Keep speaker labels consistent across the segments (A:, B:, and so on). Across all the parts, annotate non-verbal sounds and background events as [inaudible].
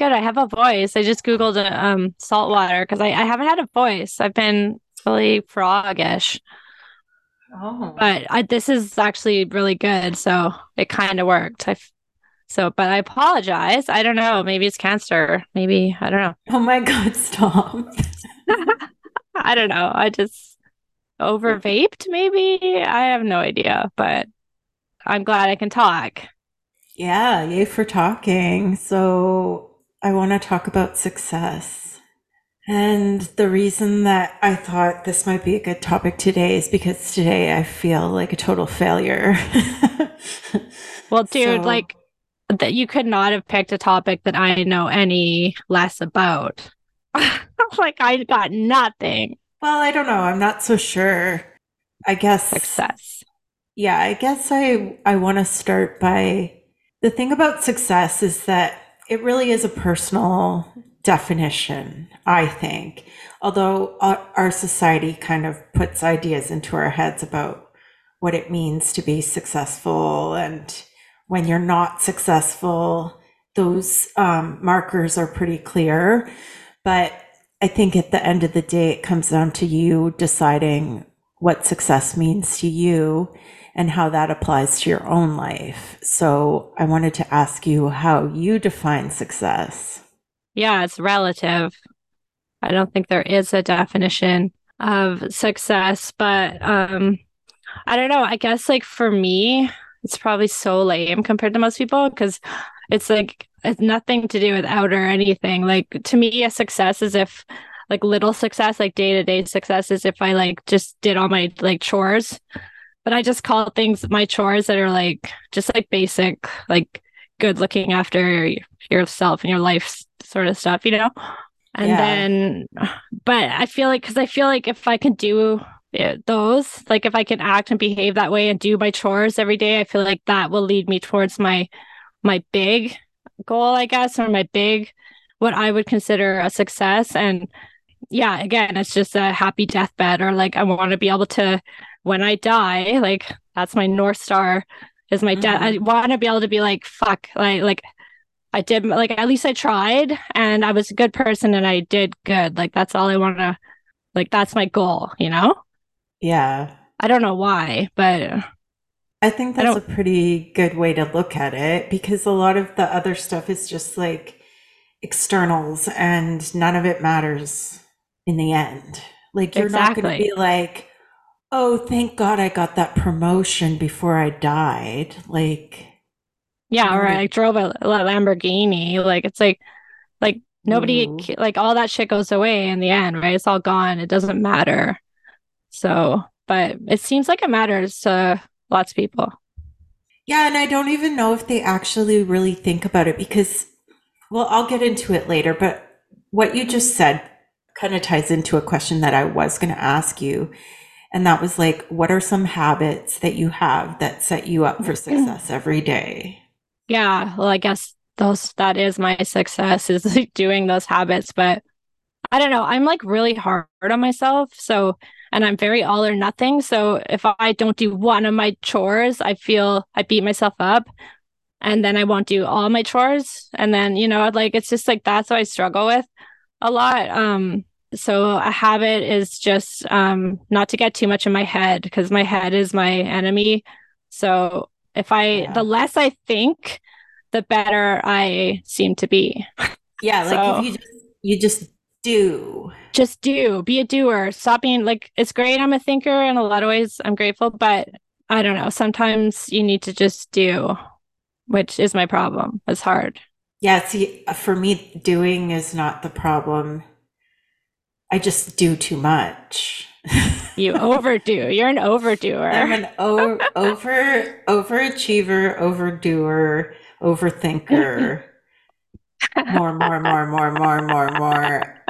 A: Good. I have a voice. I just Googled um salt water because I, I haven't had a voice. I've been really froggish,
B: Oh.
A: but I, this is actually really good. So it kind of worked. I so, but I apologize. I don't know. Maybe it's cancer. Maybe I don't know.
B: Oh my God, stop. [laughs]
A: I don't know. I just over vaped. Maybe I have no idea, but I'm glad I can talk.
B: Yeah, yay for talking. So, I want to talk about success. And the reason that I thought this might be a good topic today is because today I feel like a total failure. [laughs]
A: Well, dude,
B: So,
A: like that you could not have picked a topic that I know any less about. [laughs] Like I got nothing.
B: well, I don't know. I'm not so sure. I guess
A: Success.
B: Yeah, I guess I I want to start by the thing about success is that it really is a personal definition, I think. Although our, our society kind of puts ideas into our heads about what it means to be successful and when you're not successful, those um, markers are pretty clear. But I think at the end of the day, it comes down to you deciding what success means to you and how that applies to your own life. So I wanted to ask you how you define success.
A: Yeah, it's relative. I don't think there is a definition of success, but um I don't know. I guess like for me, it's probably so lame compared to most people because it's like it's nothing to do with outer anything. Like to me, a success is if like little success, like day to day success is if I like just did all my like chores. But I just call things my chores that are like just like basic, like good looking after yourself and your life sort of stuff, you know? And
B: Yeah.
A: then, but I feel like, because I feel like if I can do it, those, like if I can act and behave that way and do my chores every day, I feel like that will lead me towards my my big goal, I guess, or my big what I would consider a success. And yeah, again, it's just a happy deathbed, or like I want to be able to, when I die, like that's my North Star is my death. Mm-hmm.
B: I
A: want to be able to be like, fuck, like, like I did, like, at least I tried and I was a good person and I did good. Like, that's all I want to, like, that's my goal, you know?
B: Yeah.
A: I don't know why, but
B: I think that's a pretty good way to look at it because a lot of the other stuff is just like externals and none of it matters in the end. Like, you're not going to be like, oh, thank God I got that promotion before I died. Like,
A: Yeah, or
B: I
A: I drove a, a Lamborghini. Like, it's like, like, nobody,
B: Ooh.
A: like, all that shit goes away in the end, right? It's all gone. It doesn't matter. So, but it seems like it matters to lots of people.
B: Yeah, and I don't even know if they actually really think about it because, well, I'll get into it later, but what you just said kind of ties into a question that I was going to ask you. And that was like, what are some habits that you have that set you up for [clears throat] success every day?
A: Yeah, well, I guess those that is my success [laughs] is like doing those habits, but I don't know. I'm like really hard on myself. So, and I'm very all or nothing. So if I don't do one of my chores, I feel I beat myself up and then I won't do all my chores. And then, you know, like it's just like that's what I struggle with a lot. Um, so a habit is just um not to get too much in my head because my head is my enemy. So if I the less I think, the better I seem to be.
B: Yeah, [laughs] like if you just you just do.
A: just do, be a doer. Stop being like it's great I'm a thinker in a lot of ways. I'm grateful, but I don't know. Sometimes you need to just do, which is my problem. It's hard.
B: Yeah, see, for me, doing is not the problem. I just do too much.
A: You [laughs] overdo. You're an overdoer.
B: I'm an o- over overachiever, overdoer, overthinker. More, more, more, more, more, more, more.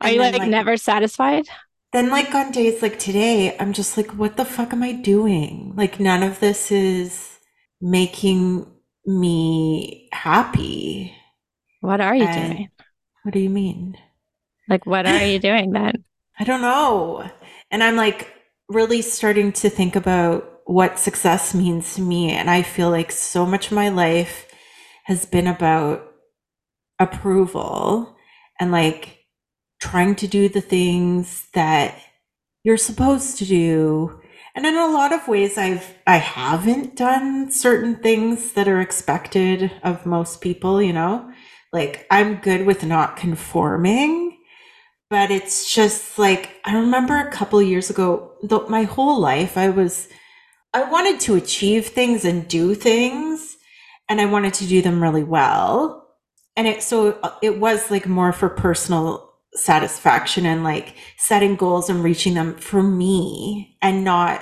A: Are
B: And
A: you like
B: like
A: never satisfied?
B: then like on days like today, I'm just like, what the fuck am I doing? Like none of this is making me happy.
A: What are you
B: And
A: doing?
B: what do you mean?
A: Like, what are you doing then? [laughs]
B: I don't know. And I'm like really starting to think about what success means to me. And I feel like so much of my life has been about approval and like trying to do the things that you're supposed to do. And in a lot of ways I've I haven't done certain things that are expected of most people, you know? Like I'm good with not conforming, but it's just like I remember a couple years ago, the, my whole life I was I wanted to achieve things and do things and I wanted to do them really well. And it so uh, it was like more for personal satisfaction and like setting goals and reaching them for me and not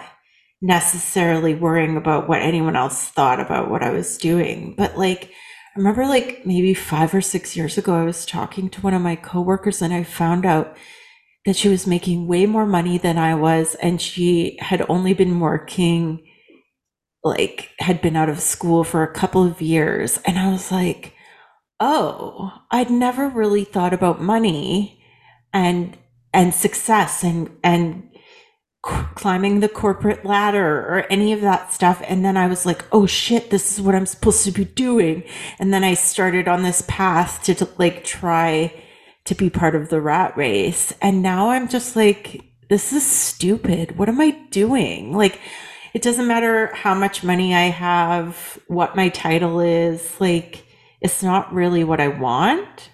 B: necessarily worrying about what anyone else thought about what I was doing. But like, I remember like maybe five or six years ago, I was talking to one of my coworkers and I found out that she was making way more money than I was. And she had only been working, like, had been out of school for a couple of years. And I was like, oh, I'd never really thought about money and and success and and climbing the corporate ladder or any of that stuff. And then i was like oh shit this is what i'm supposed to be doing. And then i started on this path to, to like try to be part of the rat race. And now i'm just like this is stupid. What am i doing? Like it doesn't matter how much money i have what my title is like it's not really what i want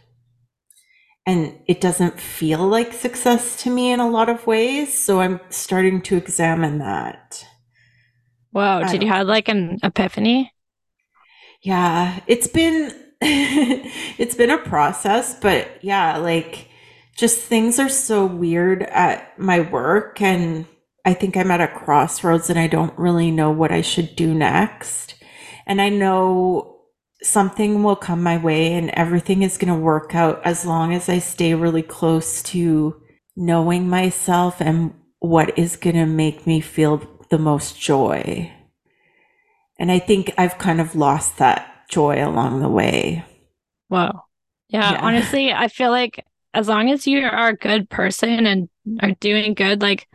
B: and it doesn't feel like success to me in a lot of ways. So I'm starting to examine that.
A: Wow. Did you have like an epiphany?
B: Yeah, it's been [laughs] it's been a process, but yeah, like just things are so weird at my work and I think I'm at a crossroads and I don't really know what I should do next. And I know something will come my way and everything is going to work out as long as I stay really close to knowing myself and what is going to make me feel the most joy. And I think I've kind of lost that joy along the way.
A: Wow. Yeah, yeah. honestly, I feel like as long as you are a good person and are doing good, like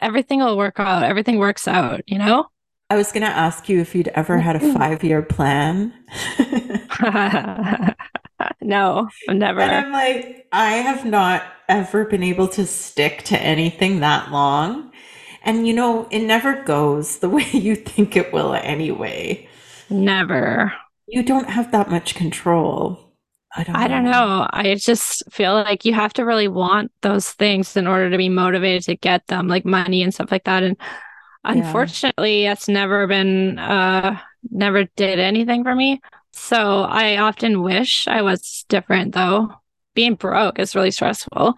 A: everything will work out. Everything works out, you know?
B: I was going to ask you if you'd ever had a mm-hmm. five year plan. [laughs]
A: no, never.
B: And I'm like, I have not ever been able to stick to anything that long. And you know, it never goes the [laughs] way you think it will anyway.
A: Never.
B: You don't have that much control.
A: I don't. I don't know. I just feel like you have to really want those things in order to be motivated to get them, like money and stuff like that. And Unfortunately, yeah. it's never been uh never did anything for me. So I often wish I was different though. Being broke is really stressful.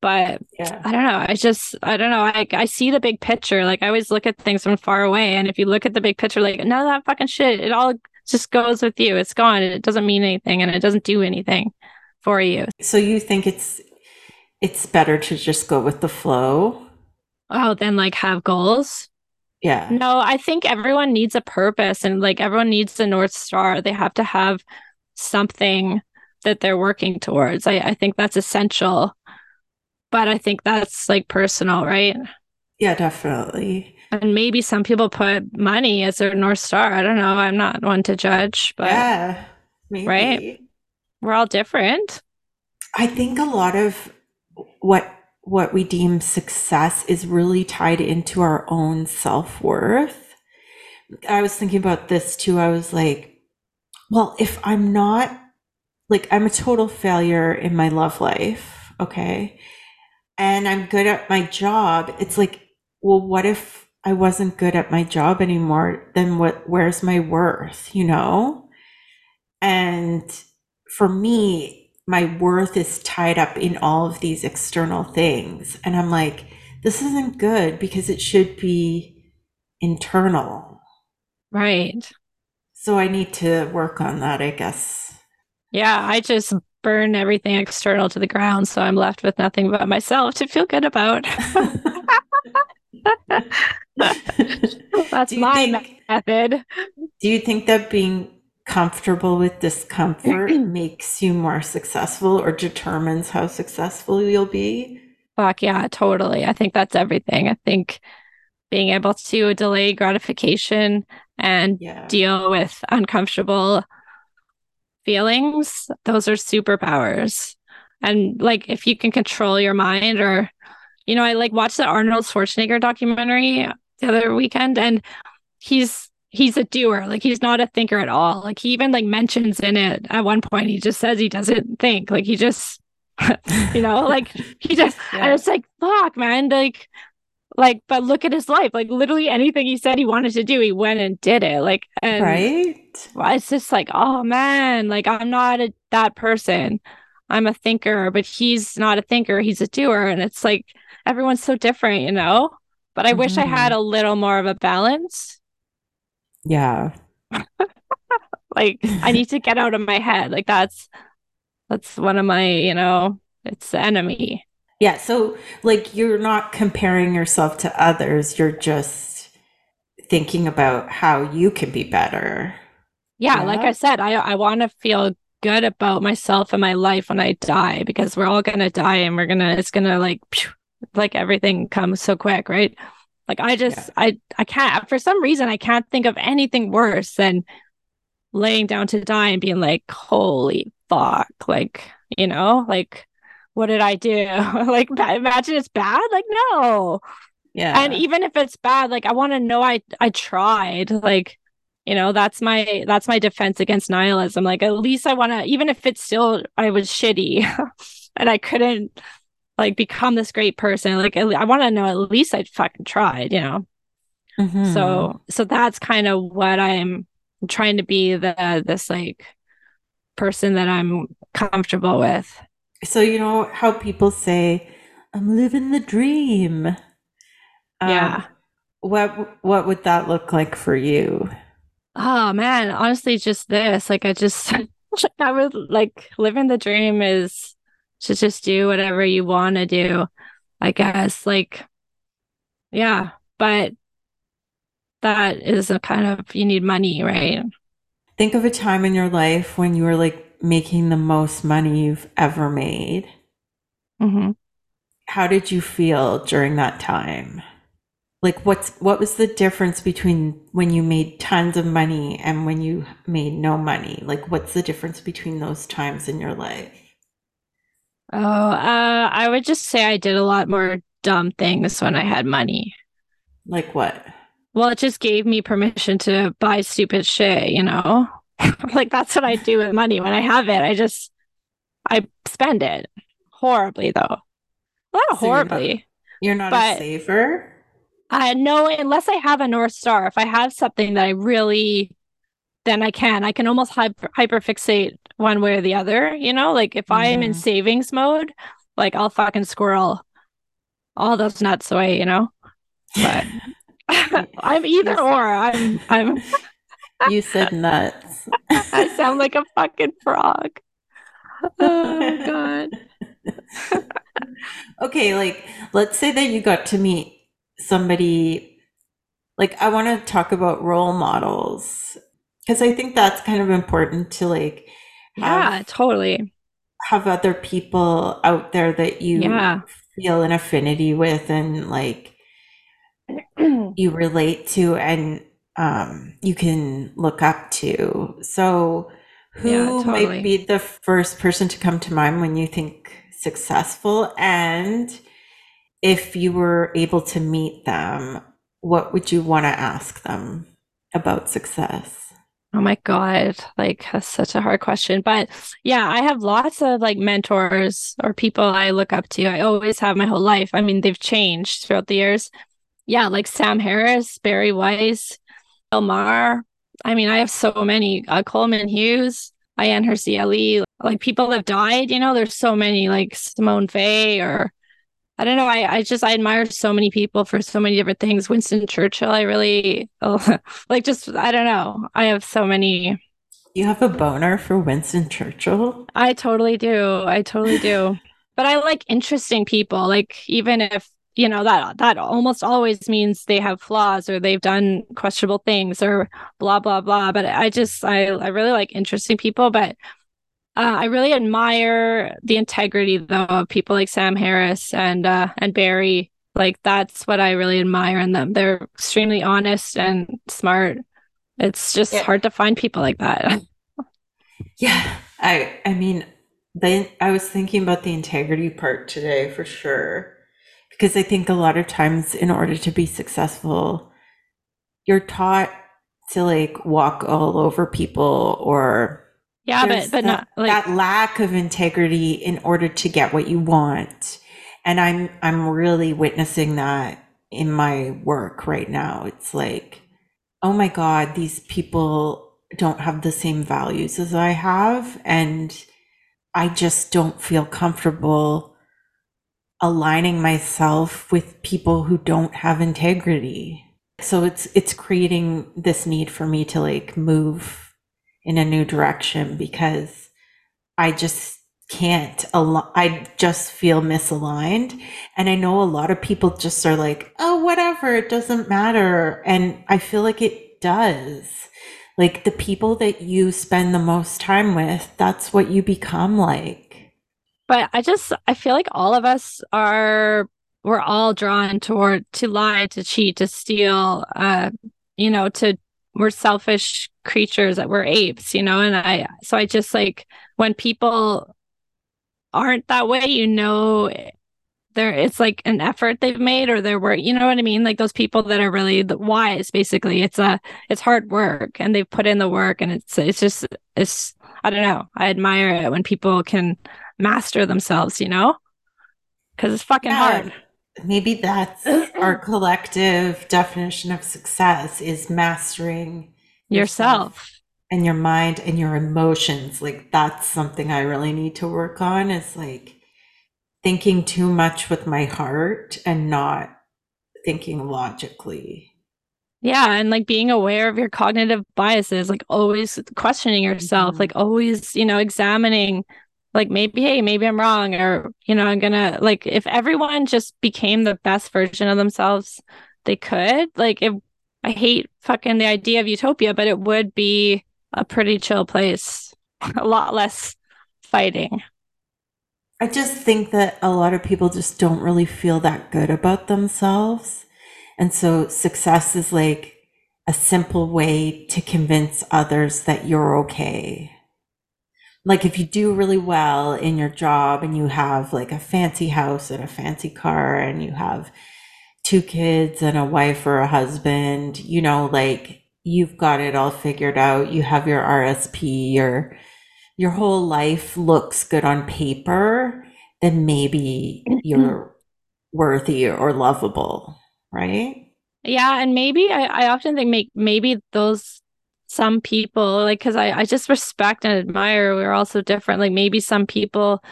A: But yeah. I don't know. I just I don't know. I I see the big picture. Like I always look at things from far away. And if you look at the big picture, like none of that fucking shit, it all just goes with you. It's gone. It doesn't mean anything and it doesn't do anything for you.
B: So you think it's it's better to just go with the flow?
A: Oh, then like have goals?
B: Yeah.
A: No, I think everyone needs a purpose and like everyone needs a North Star. They have to have something that they're working towards. I, I think that's essential. But I think that's like personal, right?
B: Yeah, definitely.
A: And maybe some people put money as their North Star. I don't know. I'm not one to judge, but
B: yeah, maybe.
A: right? We're all different.
B: I think a lot of what what we deem success is really tied into our own self worth. I was thinking about this too. I was like, well, if I'm not like, I'm a total failure in my love life, okay, and I'm good at my job, it's like, well, what if I wasn't good at my job anymore? Then what, where's my worth, you know? And for me, my worth is tied up in all of these external things. And I'm like, this isn't good because it should be internal.
A: Right.
B: So I need to work on that, I guess.
A: Yeah, I just burn everything external to the ground. So I'm left with nothing but myself to feel good about. [laughs] [laughs] That's my think, method.
B: Do you think that being comfortable with discomfort [clears throat] makes you more successful or determines how successful you'll be.
A: Fuck yeah, totally. I think that's everything. I think being able to delay gratification and yeah. deal with uncomfortable feelings, those are superpowers. And like if you can control your mind or you know, I like watched the Arnold Schwarzenegger documentary the other weekend and he's he's a doer. Like he's not a thinker at all. Like he even like mentions in it at one point he just says he doesn't think. Like he just [laughs] you know, like he just [laughs] yeah. I was like, fuck, man, like like but look at his life like literally anything he said he wanted to do he went and did it like and
B: right
A: it's just like oh man like i'm not a, that person i'm a thinker but he's not a thinker he's a doer and it's like everyone's so different you know but i mm-hmm. wish i had mm-hmm. a little more of a balance
B: yeah [laughs]
A: like i need to get out of my head like that's that's one of my you know it's the enemy
B: yeah. So, like, you're not comparing yourself to others. You're just thinking about how you can be better.
A: Yeah. yeah. Like I said, I, I want to feel good about myself and my life when I die because we're all going to die and we're going to, it's going to like, like everything comes so quick. Right. Like, I just, yeah. I, I can't, for some reason, I can't think of anything worse than laying down to die and being like, holy fuck. Like, you know, like, what did I do? [laughs] like, imagine it's bad. Like, no.
B: Yeah.
A: And even if it's bad, like, I want to know I I tried. Like, you know, that's my that's my defense against nihilism. Like, at least I want to, even if it's still I was shitty [laughs] and I couldn't like become this great person. Like, I want to know at least I fucking tried. You know. Mm-hmm. So so that's kind of what I'm trying to be the this like person that I'm comfortable with.
B: So you know how people say, "I'm living the dream."
A: Um, yeah.
B: What what would that look like for you?
A: Oh man, honestly, just this. Like I just, [laughs] I would like living the dream is to just do whatever you want to do. I guess, like, yeah, but that is a kind of you need money, right?
B: Think of a time in your life when you were like making the most money you've ever made.
A: Mm-hmm.
B: How did you feel during that time? Like what's what was the difference between when you made tons of money and when you made no money? Like what's the difference between those times in your life?
A: Oh, uh, I would just say I did a lot more dumb things when I had money.
B: Like what?
A: Well, it just gave me permission to buy stupid shit, you know? [laughs] like that's what I do with money. When I have it, I just I spend it horribly though. Not so horribly.
B: You're not, you're not a saver?
A: I know unless I have a North Star. If I have something that I really then I can. I can almost hyper hyperfixate one way or the other, you know? Like if. I am in savings mode, like I'll fucking squirrel all those nuts away, you know? But [laughs] I'm [laughs] either or. I'm I'm [laughs]
B: you said nuts.
A: I sound like a fucking frog. Oh god.
B: okay, like let's say that you got to meet somebody like I want to talk about role models because I think that's kind of important to like
A: have, yeah, totally
B: have other people out there that you
A: yeah.
B: feel an affinity with and like [clears throat] you relate to and um, you can look up to. So, who yeah, totally. might be the first person to come to mind when you think successful? And if you were able to meet them, what would you want to ask them about success?
A: Oh my God. Like, that's such a hard question. But yeah, I have lots of like mentors or people I look up to. I always have my whole life. I mean, they've changed throughout the years. Yeah, like Sam Harris, Bari Weiss, Maher. I mean, I have so many. Uh, Coleman Hughes, Ayaan Hirsi Ali. Like people that have died. You know, there's so many. Like Simone Weil, or I don't know. I I just I admire so many people for so many different things. Winston Churchill. I really [laughs] oh, like. Just I don't know. I have so many.
B: You have a boner for Winston Churchill?
A: I totally do. I totally do. [laughs] but I like interesting people. Like even if you know that that almost always means they have flaws or they've done questionable things or blah blah blah but i just i i really like interesting people but uh, i really admire the integrity though of people like sam harris and uh and bari like that's what i really admire in them. They're extremely honest and smart. It's just yeah. hard to find people like that. [laughs]
B: Yeah, I I mean, then I was thinking about the integrity part today for sure. Because I think a lot of times in order to be successful, you're taught to like walk all over people or
A: Yeah,
B: there's
A: but but
B: that,
A: not like
B: that lack of integrity in order to get what you want. And I'm I'm really witnessing that in my work right now. It's like, oh my God, these people don't have the same values as I have. And I just don't feel comfortable aligning myself with people who don't have integrity. So it's it's creating this need for me to like move in a new direction because I just can't al- I just feel misaligned and I know a lot of people just are like, "Oh, whatever, it doesn't matter." And I feel like it does. Like the people that you spend the most time with, that's what you become like.
A: but I just I feel like all of us are we're all drawn toward to lie, to cheat, to steal, uh, you know, to we're selfish creatures that we're apes, you know, and I so I just like when people aren't that way, you know, there it's like an effort they've made or their work, you know what I mean? Like those people that are really the wise, basically. It's a it's hard work and they've put in the work and it's it's just it's I don't know. I admire it when people can master themselves, you know? Because it's fucking
B: Yeah,
A: hard.
B: Maybe that's [clears throat] our collective definition of success is mastering yourself
A: Yourself.
B: and your mind and your emotions. Like that's something I really need to work on is like thinking too much with my heart and not thinking logically.
A: Yeah, and like being aware of your cognitive biases, like always questioning yourself,
B: Mhm.
A: like always, you know, examining like maybe, hey, maybe I'm wrong, or you know, I'm gonna like if everyone just became the best version of themselves they could, like if I hate fucking the idea of utopia, but it would be a pretty chill place. [laughs] A lot less fighting.
B: I just think that a lot of people just don't really feel that good about themselves. And so success is like a simple way to convince others that you're okay. Like if you do really well in your job and you have like a fancy house and a fancy car and you have two kids and a wife or a husband, you know, like you've got it all figured out. You have your RSP, your your whole life looks good on paper, then maybe mm-hmm. you're worthy or lovable, right?
A: Yeah, and maybe I, I often think make maybe those some people like because I, I just respect and admire we're all so different. Like maybe some people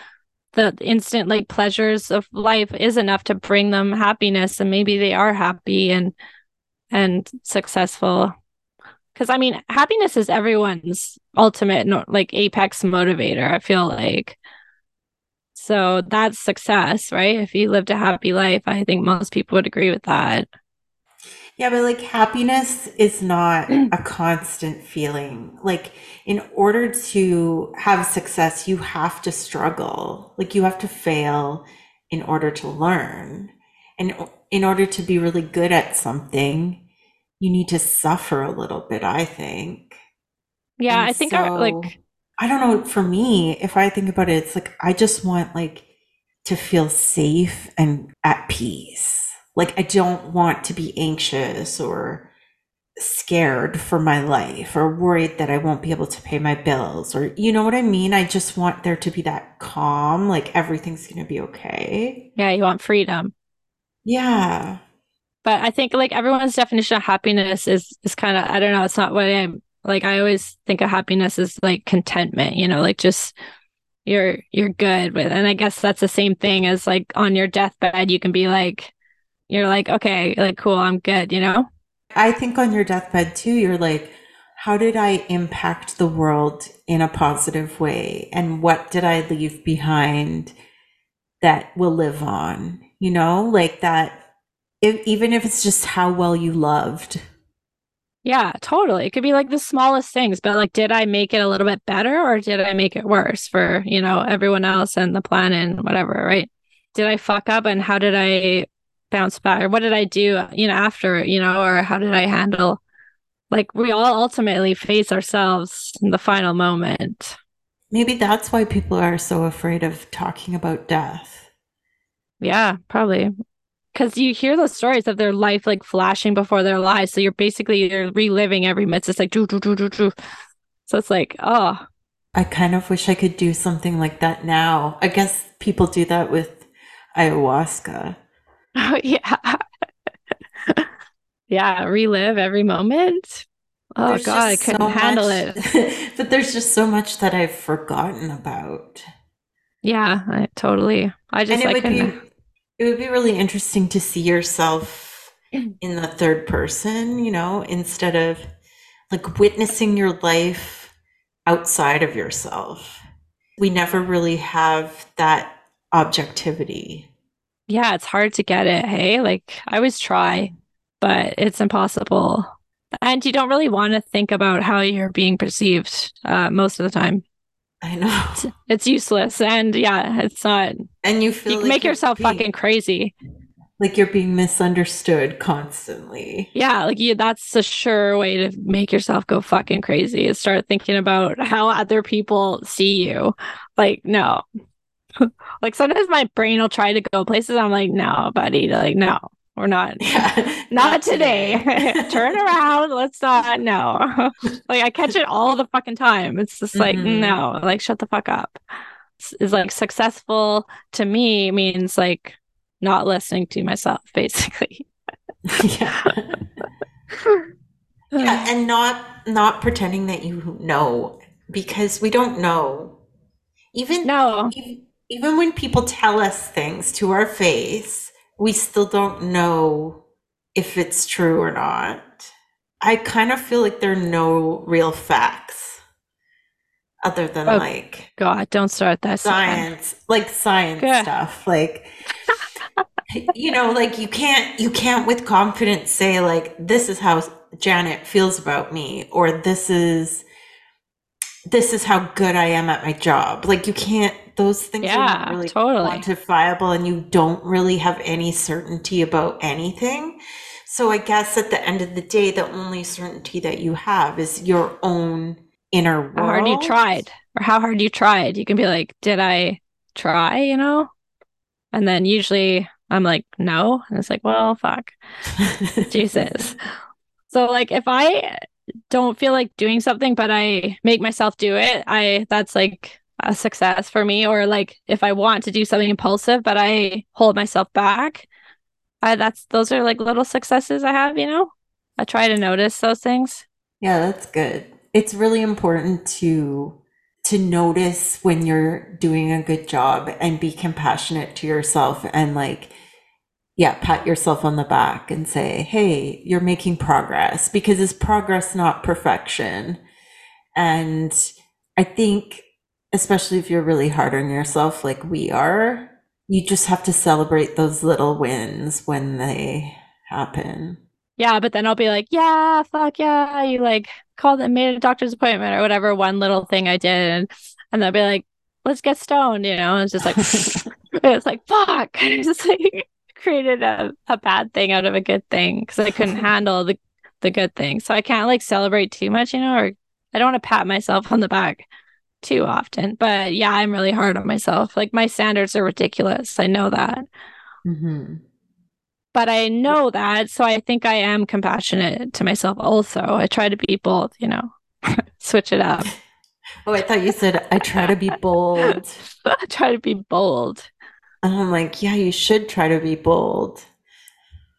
A: the instant like pleasures of life is enough to bring them happiness and maybe they are happy and and successful. Because I mean happiness is everyone's ultimate like apex motivator, I feel like. So that's success, right? If you lived a happy life, I think most people would agree with that.
B: Yeah, but like happiness is not [clears throat] a constant feeling. Like, in order to have success, you have to struggle. Like, you have to fail in order to learn. And in order to be really good at something, you need to suffer a little bit, I think.
A: Yeah,
B: And
A: I think
B: so,
A: like
B: I don't know, for me, if I think about it, it's like I just want like to feel safe and at peace. Like I don't want to be anxious or scared for my life or worried that I won't be able to pay my bills or you know what I mean? I just want there to be that calm, like everything's going to be okay.
A: yeah, you want freedom.
B: Yeah.
A: But I think like everyone's definition of happiness is is kind of I don't know, it's not what I'm like I always think of happiness as like contentment, you know, like just you're you're good with and I guess that's the same thing as like on your deathbed you can be like you're like okay, like cool, I'm good, you know?
B: I think on your deathbed too, you're like, how did I impact the world in a positive way? And what did I leave behind that will live on? You know, like that, if, even if it's just how well you loved.
A: Yeah, totally. It could be like the smallest things, but like did I make it a little bit better or did I make it worse for, you know, everyone else and the planet and whatever, right? Did I fuck up and how did I bounce back or what did I do, you know, after, you know, or how did I handle Like we all ultimately face ourselves in the final moment.
B: Maybe that's why people are so afraid of talking about death.
A: Yeah, probably. Because you hear those stories of their life like flashing before their lives. So you're basically you're reliving every minute. It's like doo, doo, doo, doo, doo. So it's like, oh.
B: I kind of wish I could do something like that now. I guess people do that with ayahuasca.
A: Oh [laughs] yeah. yeah, relive every moment. Oh
B: There's
A: God, I couldn't
B: so
A: handle
B: much-
A: it. [laughs]
B: but there's just so much that I've forgotten about.
A: Yeah, I totally. I just
B: and it
A: I
B: would
A: couldn't.
B: be it would be really interesting to see yourself in the third person, you know, instead of like witnessing your life outside of yourself. We never really have that objectivity.
A: Yeah, it's hard to get it. Hey, like I always try, but it's impossible. And you don't really want to think about how you're being perceived uh, most of the time.
B: I know. [laughs]
A: It's useless. And yeah, it's not,
B: And you feel
A: you
B: like
A: make yourself
B: being-
A: fucking crazy.
B: like you're being misunderstood constantly.
A: Yeah, like you, that's a sure way to make yourself go fucking crazy is start thinking about how other people see you. Like, no. [laughs] like sometimes my brain will try to go places. I'm like, no, buddy. Like, no, we're not. [laughs]
B: Yeah.
A: Not today. [laughs] Turn around. Let's not. No. like I catch it all the fucking time. It's just like,
B: Mhm.
A: no, like shut the fuck up. Is like successful to me means like not listening to myself, basically.
B: yeah. yeah and not not pretending that you know because we don't know even
A: No.
B: Even when people tell us things to our face we still don't know if it's true or not i kind of feel like there are no real facts other than
A: Oh,
B: like
A: God, don't start that.
B: science like science
A: Good.
B: stuff like [laughs] you know like you can't you can't with confidence say like this is how janet feels about me or this is this is how good i am at my job like you can't those things are
A: Yeah,
B: not really
A: totally.
B: quantifiable and you don't really have any certainty about anything so i guess at the end of the day the only certainty that you have is your own inner world
A: How hard you tried, or how hard you tried. You can be like, did I try? You know? And then usually I'm like, no. And it's like, well, fuck. [laughs] Jesus. So like if I don't feel like doing something but I make myself do it, I that's like a success for me or like if I want to do something impulsive but I hold myself back, I that's those are like little successes I have, you know? I try to notice those things.
B: Yeah, that's good. It's really important to to notice when you're doing a good job and be compassionate to yourself and like yeah, pat yourself on the back and say, "Hey, you're making progress." Because is progress not perfection? And I think especially if you're really hard on yourself like we are, you just have to celebrate those little wins when they happen.
A: Yeah, but then I'll be like, yeah, fuck yeah, you like called and made a doctor's appointment or whatever one little thing I did and they'll be like, let's get stoned, you know? And it's just like [laughs] it's like fuck. [laughs] It's just like created a, a bad thing out of a good thing because I couldn't [laughs] handle the the good thing. So I can't like celebrate too much, you know, or I don't want to pat myself on the back too often. But yeah, I'm really hard on myself. Like my standards are ridiculous. I know that.
B: Mhm.
A: But I know that, so I think I am compassionate to myself also. I try to be both, you know. [laughs] Switch it up. [laughs]
B: Oh, I thought you said I try to be bold.
A: I try to be bold.
B: And I'm like, yeah, you should try to be bold.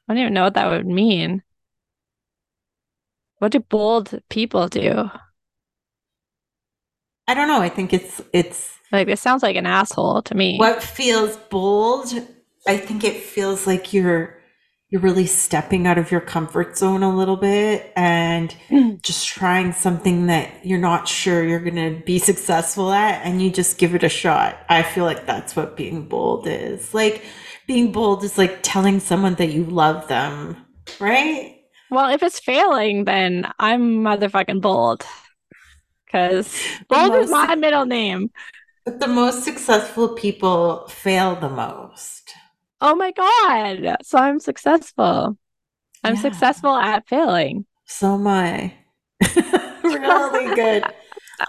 A: I don't even know what that would mean. What do bold people do?
B: I don't know. I think it's it's
A: Like this sounds like an asshole to me.
B: what feels bold. I think it feels like you're you're really stepping out of your comfort zone a little bit and
A: Mm.
B: just trying something that you're not sure you're going to be successful at and you just give it a shot. I feel like that's what being bold is. Like being bold is like telling someone that you love them, right?
A: Well, if it's failing, then I'm motherfucking bold. Because
B: The
A: bold is my middle name.
B: But the most successful people fail the most.
A: Oh my God. So I'm successful. I'm
B: Yeah.
A: successful at failing.
B: So am I. [laughs] really good.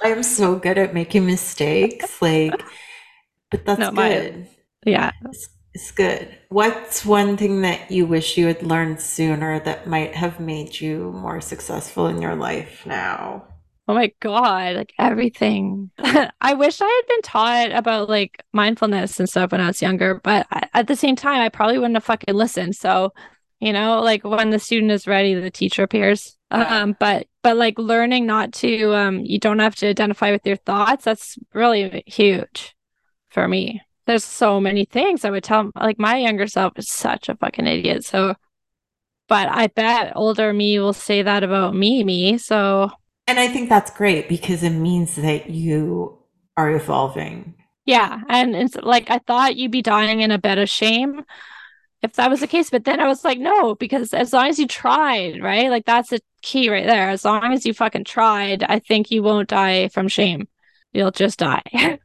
B: I am so good at making mistakes. Like, but that's no, good.
A: My, yeah.
B: It's, it's good. What's one thing that you wish you had learned sooner that might have made you more successful in your life now?
A: Oh my God, like everything. [laughs] I wish I had been taught about like mindfulness and stuff when I was younger, but I, at the same time, I probably wouldn't have fucking listened. So, you know, like when the student is ready, the teacher appears. Yeah. Um, but but like learning not to um you don't have to identify with your thoughts, that's really huge for me. There's so many things I would tell like my younger self is such a fucking idiot. So but I bet older me will say that about me, me. So
B: and I think that's great because it means that you are evolving.
A: Yeah. And it's like I thought you'd be dying in a bed of shame if that was the case. But then I was like, no, because as long as you tried, right? Like that's the key right there. As long as you fucking tried, I think you won't die from shame. You'll just die. [laughs]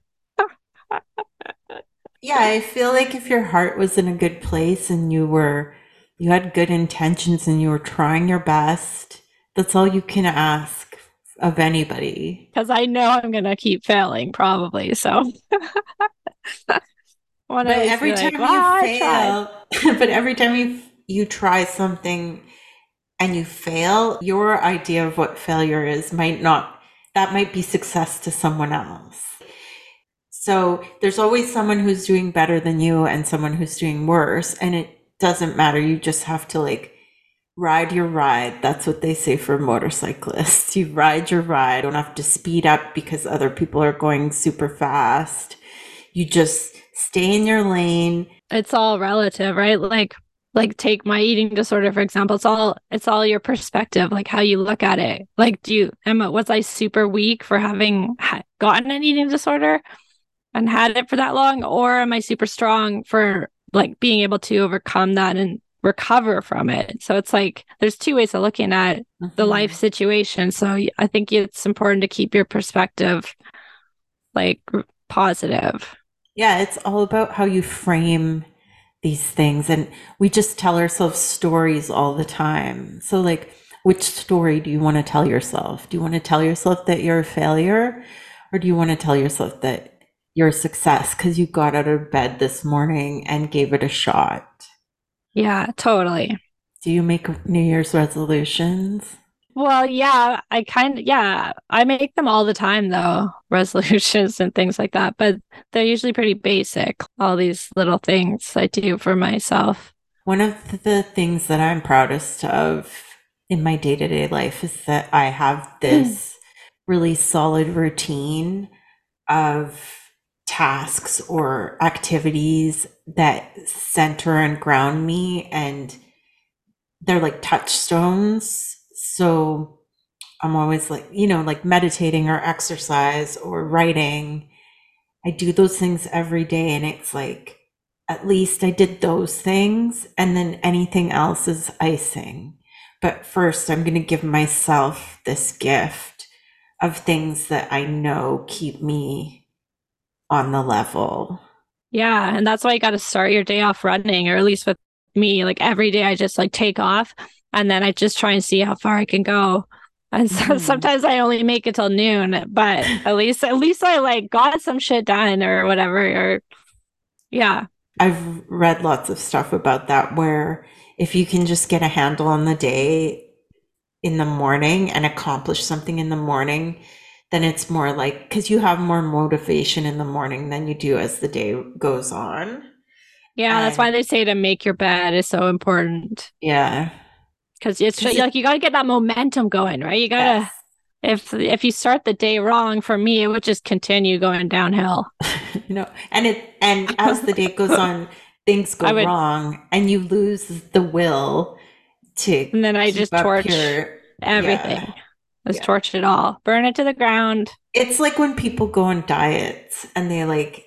B: yeah, I feel like if your heart was in a good place and you were you had good intentions and you were trying your best, that's all you can ask of anybody.
A: Because I know I'm gonna keep failing probably. So [laughs]
B: but every time like, you fail, [laughs] but every time you you try something and you fail, your idea of what failure is might not that might be success to someone else. So there's always someone who's doing better than you and someone who's doing worse. And it doesn't matter. You just have to like ride your ride. That's what they say for motorcyclists. You ride your ride. Don't have to speed up because other people are going super fast. You just stay in your lane.
A: It's all relative, right? Like like take my eating disorder for example it's all it's all your perspective like how you look at it like do you emma was i super weak for having ha- gotten an eating disorder and had it for that long or am i super strong for like being able to overcome that and recover from it. So it's like there's two ways of looking at mm-hmm. the life situation. So I think it's important to keep your perspective like positive.
B: Yeah, it's all about how you frame these things and we just tell ourselves stories all the time. So like which story do you want to tell yourself? Do you want to tell yourself that you're a failure or do you want to tell yourself that you're a success because you got out of bed this morning and gave it a shot?
A: Yeah, totally.
B: Do you make New Year's resolutions?
A: Well, yeah, I kind of, yeah, I make them all the time though, [laughs] resolutions and things like that, but they're usually pretty basic. All these little things I do for myself.
B: One of the things that I'm proudest of in my day to day life is that I have hmm. this really solid routine of tasks or activities that center and ground me and they're like touchstones. So i'm always like you know like meditating or exercise or writing. I do those things every day and it's like at least i did those things and then anything else is icing. But first i'm going to give myself this gift of things that i know keep me on the level.
A: Yeah. And that's why you got to start your day off running, or at least with me, like every day I just like take off and then I just try and see how far I can go. And so mm. sometimes I only make it till noon, but [laughs] at least at least I like got some shit done or whatever. Or yeah.
B: I've read lots of stuff about that where if you can just get a handle on the day in the morning and accomplish something in the morning, then it's more like because you have more motivation in the morning than you do as the day goes on.
A: Yeah, and, that's why they say to make your bed is so important.
B: Yeah.
A: Because it's like you got to get that momentum going, right? You got to. Yes. If if you start the day wrong, for me, it would just continue going downhill. [laughs]
B: you know, and it and as the day goes on, [laughs] things go would, wrong, and you lose the will to.
A: And then I just torch your, everything. Yeah. Let's yeah. torch it all, burn it to the ground.
B: It's like when people go on diets and they like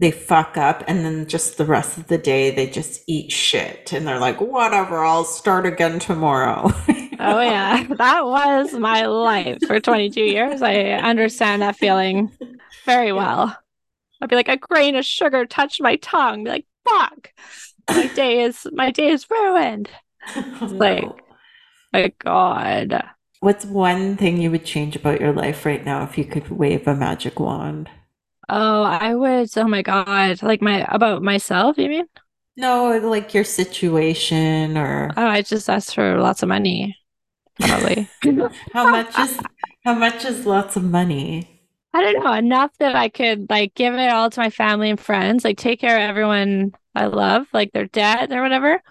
B: they fuck up and then just the rest of the day they just eat shit and they're like whatever i'll start again tomorrow. [laughs]
A: Oh yeah. That was my life for 22 years. I understand that feeling very well. I'd be like a grain of sugar touched my tongue. Be like fuck. My day is my day is ruined. [laughs] Like my God.
B: What's one thing you would change about your life right now if you could wave a magic wand?
A: Oh, I would. Oh my God. Like my about myself, you mean?
B: No, like your situation or
A: Oh, I just asked for lots of money, probably. [laughs] [laughs]
B: how much is how much is lots of money?
A: I don't know, enough that I could like give it all to my family and friends, like take care of everyone I love, like their debt or whatever.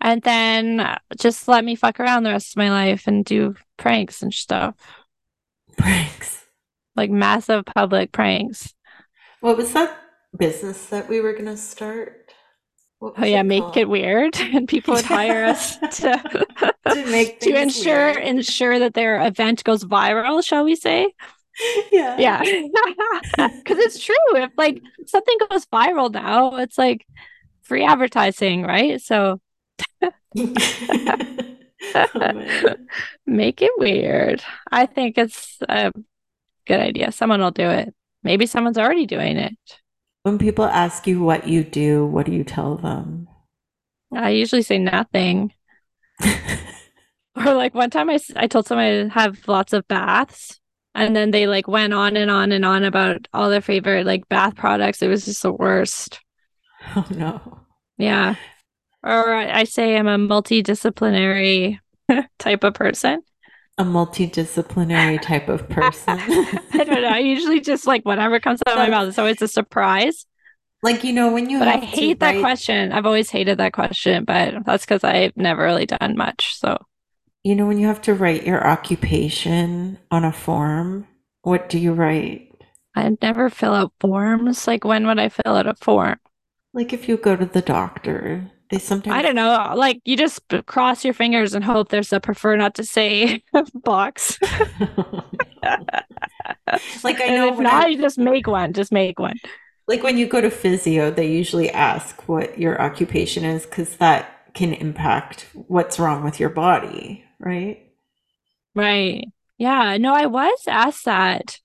A: And then just let me fuck around the rest of my life and do pranks and stuff,
B: Pranks.
A: like massive public pranks.
B: What was that business that we were gonna start?
A: Oh yeah,
B: it
A: make
B: called?
A: it weird, [laughs] and people would hire us [laughs] to [laughs]
B: To make
A: to ensure
B: weird.
A: ensure that their event goes viral, shall we say?
B: Yeah.
A: Yeah, because it's true. If like something goes viral now, it's like free advertising, right? So
B: Oh, [laughs]
A: make it weird. I think it's a good idea. Someone will do it. Maybe someone's already doing it.
B: When people ask you what you do, what do you tell them?
A: I usually say nothing. [laughs] Or like one time I, I told someone I have lots of baths and then they like went on and on and on about all their favorite like bath products. It was just the worst.
B: oh no.
A: Yeah. Or I say I'm a multidisciplinary [laughs] type of person.
B: A multidisciplinary type of person. [laughs]
A: I don't know. I usually just like whatever comes out of my mouth. It's always a surprise.
B: Like you know when you
A: But I hate that
B: write-
A: question. I've always hated that question, but that's because I've never really done much. So
B: You know when you have to write your occupation on a form, what do you write?
A: I'd never fill out forms. Like when would I fill out a form?
B: Like if you go to the doctor, they sometimes
A: I don't know. Like you just cross your fingers and hope there's a prefer not to say [laughs] box. [laughs]
B: like I
A: And
B: know
A: if not,
B: I-
A: you just make one. Just make one.
B: like when you go to physio, they usually ask what your occupation is because that can impact what's wrong with your body, right?
A: Right. Yeah. No, I was asked that.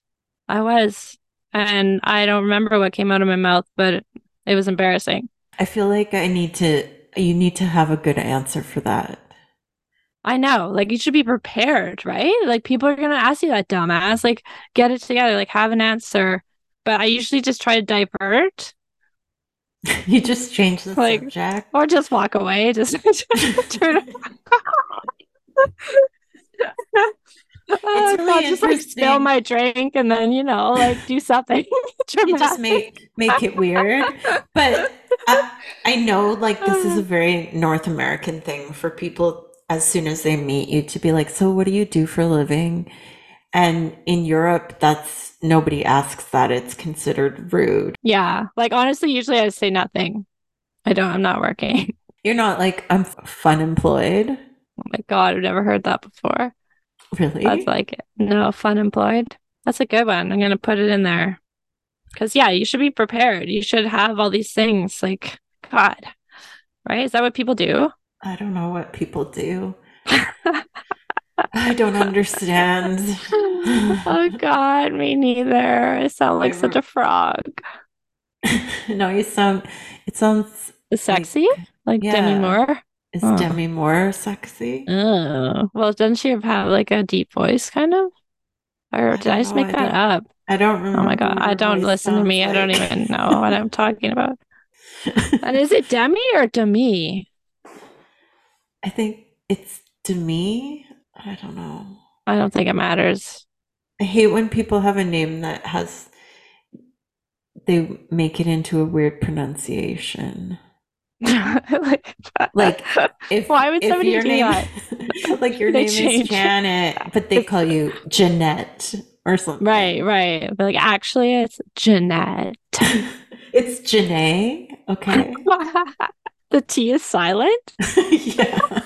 A: I was. And I don't remember what came out of my mouth, but it was embarrassing.
B: I feel like I need to you need to have a good answer for that.
A: I know. Like you should be prepared, right? Like people are gonna ask you that dumbass. Like get it together. Like have an answer. But I usually just try to divert [laughs]
B: You just change the
A: Like-
B: subject.
A: or just walk away. [laughs] Just turn. [laughs] Oh,
B: really
A: God, just like spill my drink and then you know like do something
B: You just make make it weird. But [laughs] I, know like this is a uh. very North American thing for people as soon as they meet you to be like, so what do you do for a living? And in Europe, that's nobody asks that. It's considered rude.
A: Yeah, like honestly, usually I say nothing. I don't. I'm not working. [laughs]
B: You're not like I'm fun employed.
A: Oh my God, I've never heard that before.
B: Really?
A: That's like no fun employed. That's a good one. I'm gonna put it in there. Because yeah, you should be prepared. You should have all these things. Like God, right? Is that what people do?
B: I don't know what people do. [laughs] I don't understand.
A: oh God, me neither. I sound like such a frog. [laughs]
B: no, you sound it sounds
A: Sexy, like Demi
B: yeah.
A: Moore.
B: is
A: Oh.
B: Demi Moore sexy?
A: Oh, well, doesn't she have like a deep voice, kind of? Or did I
B: don't
A: just
B: know.
A: make
B: I
A: that up?
B: I don't remember.
A: Oh my God, I don't listen to me. I don't even know what I'm talking about. [laughs] And is it Demi or Demi?
B: I think it's to me. I don't know.
A: I don't think it matters.
B: I hate when people have a name that has they make it into a weird pronunciation.
A: like, [laughs]
B: Like, If
A: Why would somebody
B: your
A: do
B: name,
A: that? [laughs]
B: like your
A: They
B: name
A: change.
B: is Janet, but they call you Jeanette or something.
A: right, right. But like, actually, it's Jeanette. [laughs]
B: it's Janae. Okay. [laughs]
A: the T is silent. [laughs]
B: yeah.